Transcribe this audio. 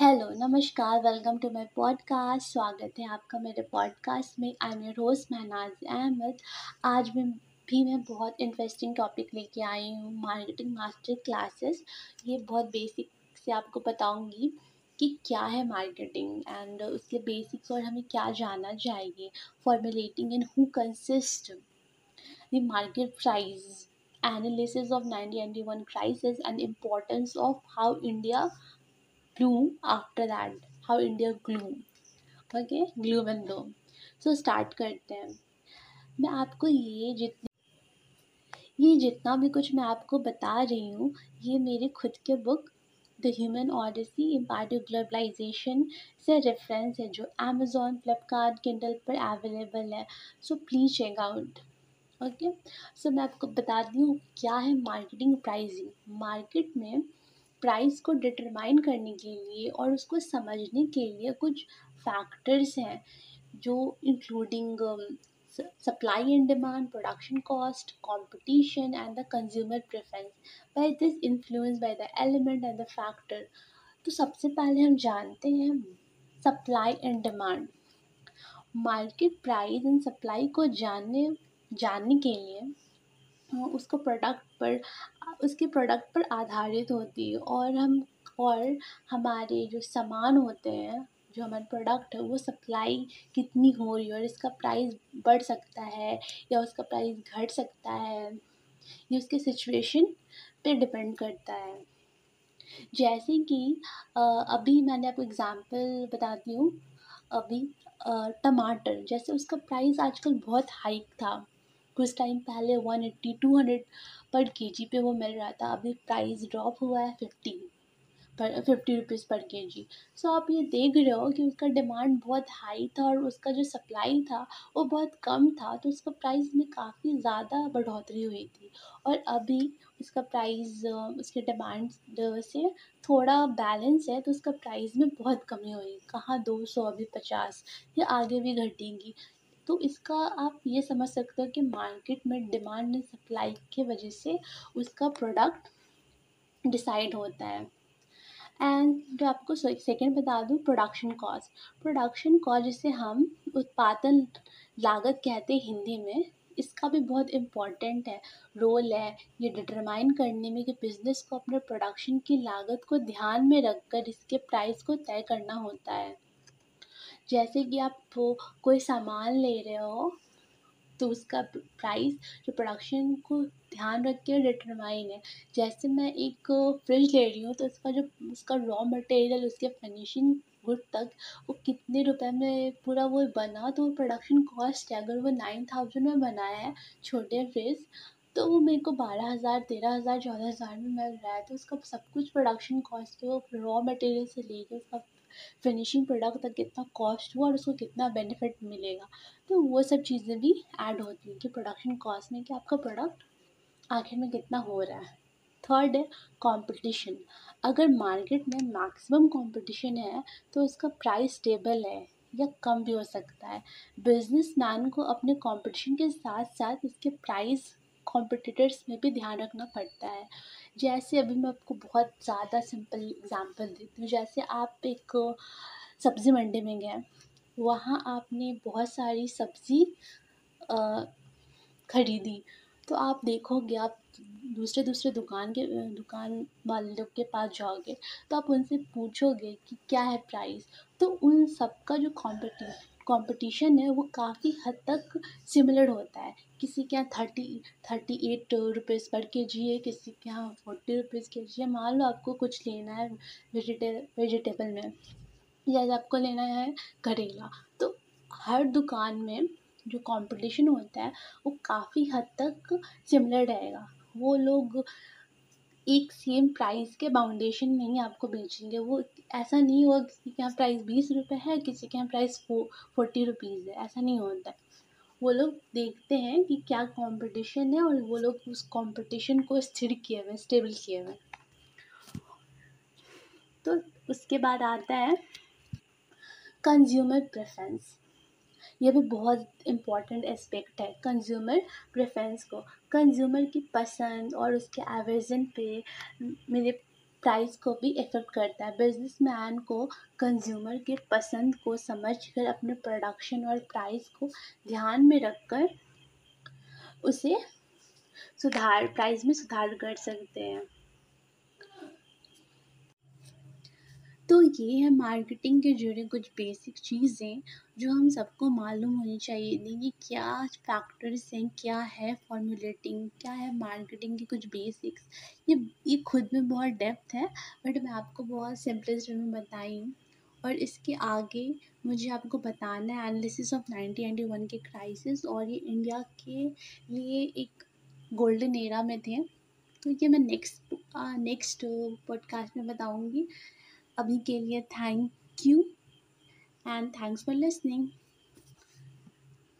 Hello नमस्कार welcome to my podcast स्वागत है आपका मेरे पॉडकास्ट में. I am host Mahnaz Ahmed आज मैं, भी मैं बहुत इंटरेस्टिंग टॉपिक लेके आई हूँ मार्केटिंग मास्टर क्लासेस ये बहुत बेसिक से आपको बताऊँगी कि क्या है मार्केटिंग एंड उसके बेसिक्स और हमें क्या जानना चाहिए formulating in who consist the market price analysis of 1991 crisis and importance of how India glue after that, how india glue. Okay, glue and bloom so, start करते हैं। मैं आपको ये जितनी ये जितना भी कुछ मैं आपको बता रही हूँ, ये मेरे खुद के book the human odyssey impart globalization से रेफरेंस है, जो अमेज़ोन फ्लिपकार्ट किंडल पर अवेलेबल है। So please check out okay so मैं आपको बता दी हूँ, क्या है मार्केटिंग प्राइसिंग मार्केट में प्राइस को डिटरमाइन करने के लिए और उसको समझने के लिए कुछ फैक्टर्स हैं जो including supply and demand production cost competition and the consumer preference by this influence by the element and the factor तो सबसे पहले हम जानते हैं supply and demand market price and supply को जानने जानने के लिए उसको प्रोडक्ट पर उसके प्रोडक्ट पर आधारित होती है और हम, और हमारे जो सामान होते हैं, जो हमारा प्रोडक्ट है, वो सप्लाई कितनी हो रही है और इसका प्राइस बढ़ सकता है या उसका प्राइस घट सकता है, ये उसके सिचुएशन पे डिपेंड करता है। जैसे कि अभी मैंने आपको एग्ज़ाम्पल बताती हूँ। अभी टमाटर, जैसे उसका प्राइस आजकल बहुत हाइक था। कुछ टाइम पहले वन एट्टी टू हंड्रेड पर के जी पे वो मिल रहा था। अभी प्राइस ड्रॉप हुआ है फिफ्टी पर फिफ्टी रुपीज़ पर के जी सो आप ये देख रहे हो कि उसका डिमांड बहुत हाई था और उसका जो सप्लाई था, वो बहुत कम था। तो उसका प्राइस में काफ़ी ज़्यादा बढ़ोतरी हुई थी। और अभी उसका प्राइस उसके डिमांड से थोड़ा बैलेंस है तो उसका प्राइस में बहुत कमी हुई। कहाँ दो सौ, अभी पचास, ये आगे भी घटेंगी। तो इसका आप ये समझ सकते हो कि मार्केट में डिमांड एंड सप्लाई की वजह से उसका प्रोडक्ट डिसाइड होता है। एंड जो आपको सेकेंड बता दूँ प्रोडक्शन कॉस्ट प्रोडक्शन कॉस्ट जिसे हम उत्पादन लागत कहते हैं हिंदी में, इसका भी बहुत इंपॉर्टेंट है। रोल है, ये डिटरमाइन करने में कि बिज़नेस को अपने प्रोडक्शन की लागत को ध्यान में रखकर इसके प्राइस को तय करना होता है। जैसे कि आप वो कोई सामान ले रहे हो तो उसका प्राइस जो प्रोडक्शन को ध्यान रख के डिटरमाइन है। जैसे मैं एक फ्रिज ले रही हूँ तो उसका जो, उसका रॉ मटेरियल उसके फिनिशिंग गुड तक, वो कितने रुपए में पूरा वो बना तो प्रोडक्शन कॉस्ट है। अगर वो नाइन थाउज़ेंड में बनाया है, छोटे फ्रिज तो वो मेरे को बारह हज़ार, तेरह हज़ार, चौदह हज़ार में मिल रहा है। तो उसका सब कुछ प्रोडक्शन कॉस्ट है, वो रॉ मटेरियल से लेके उसका फिनिशिंग प्रोडक्ट तक कितना कॉस्ट हुआ और उसको कितना बेनिफिट मिलेगा। तो वो सब चीज़ें भी ऐड होती हैं कि प्रोडक्शन कॉस्ट में कि आपका प्रोडक्ट आखिर में कितना हो रहा है। थर्ड है कंपटीशन अगर मार्केट में मैक्सिमम कंपटीशन है तो उसका प्राइस स्टेबल है या कम भी हो सकता है। बिजनेसमैन को अपने कंपटीशन के साथ साथ इसके प्राइस कॉम्पिटिटर्स में भी ध्यान रखना पड़ता है। जैसे अभी मैं आपको बहुत ज़्यादा सिंपल एग्ज़ाम्पल देती हूँ, जैसे आप एक सब्ज़ी मंडी में गए, वहाँ आपने बहुत सारी सब्ज़ी ख़रीदी। तो आप देखोगे, आप दूसरे दूसरे दुकान के, दुकान वालों के पास जाओगे तो आप उनसे पूछोगे कि क्या है प्राइस तो उन सब का जो कॉम्पिटिशन कंपटीशन है, वो काफ़ी हद तक सिमिलर होता है। किसी के यहाँ थर्टी थर्टी एट रुपीज़ पर के जी है, किसी के यहाँ फोर्टी रुपीज़ के जी है। मान लो आपको कुछ लेना है वेजिटे वेजिटेबल में, या आपको लेना है करेला तो हर दुकान में जो कंपटीशन होता है, वो काफ़ी हद तक सिमिलर रहेगा। वो लोग एक सेम प्राइस के बाउंडेशन में ही आपको बेचेंगे। वो ऐसा नहीं होगा किसी के यहाँ प्राइस बीस रुपये है, किसी के यहाँ प्राइस फो फोर्टी रुपीज़ है। ऐसा नहीं होता है। वो लोग देखते हैं कि क्या कंपटीशन है और वो लोग उस कंपटीशन को स्थिर किए हुए स्टेबल किए हुए तो उसके बाद आता है कंज्यूमर प्रेफरेंस ये भी बहुत इंपॉर्टेंट एस्पेक्ट है कंज्यूमर प्रेफरेंस को। कंज्यूमर की पसंद और उसके एवर्जन पे मेरे प्राइस को भी इफ़ेक्ट करता है। बिजनेसमैन को कंज्यूमर के पसंद को समझकर, अपने प्रोडक्शन और प्राइस को ध्यान में रखकर उसे सुधार प्राइस में सुधार कर सकते हैं। तो ये है मार्केटिंग के जुड़े कुछ बेसिक चीज़ें जो हम सबको मालूम होनी चाहिए। ये क्या फैक्टर्स हैं, क्या है फॉर्मुलेटिंग क्या है मार्केटिंग के कुछ बेसिक्स ये ये खुद में बहुत डेप्थ है बट मैं आपको बहुत सिंपलेस्ट वे में बताई हूँ। और इसके आगे मुझे आपको बताना है analysis of nineteen ninety one के क्राइसिस और ये इंडिया के लिए एक गोल्डन एरा में थे। तो ये मैं नेक्स्ट नेक्स्ट पॉडकास्ट में बताऊँगी। अभी के लिए thank you and thanks for listening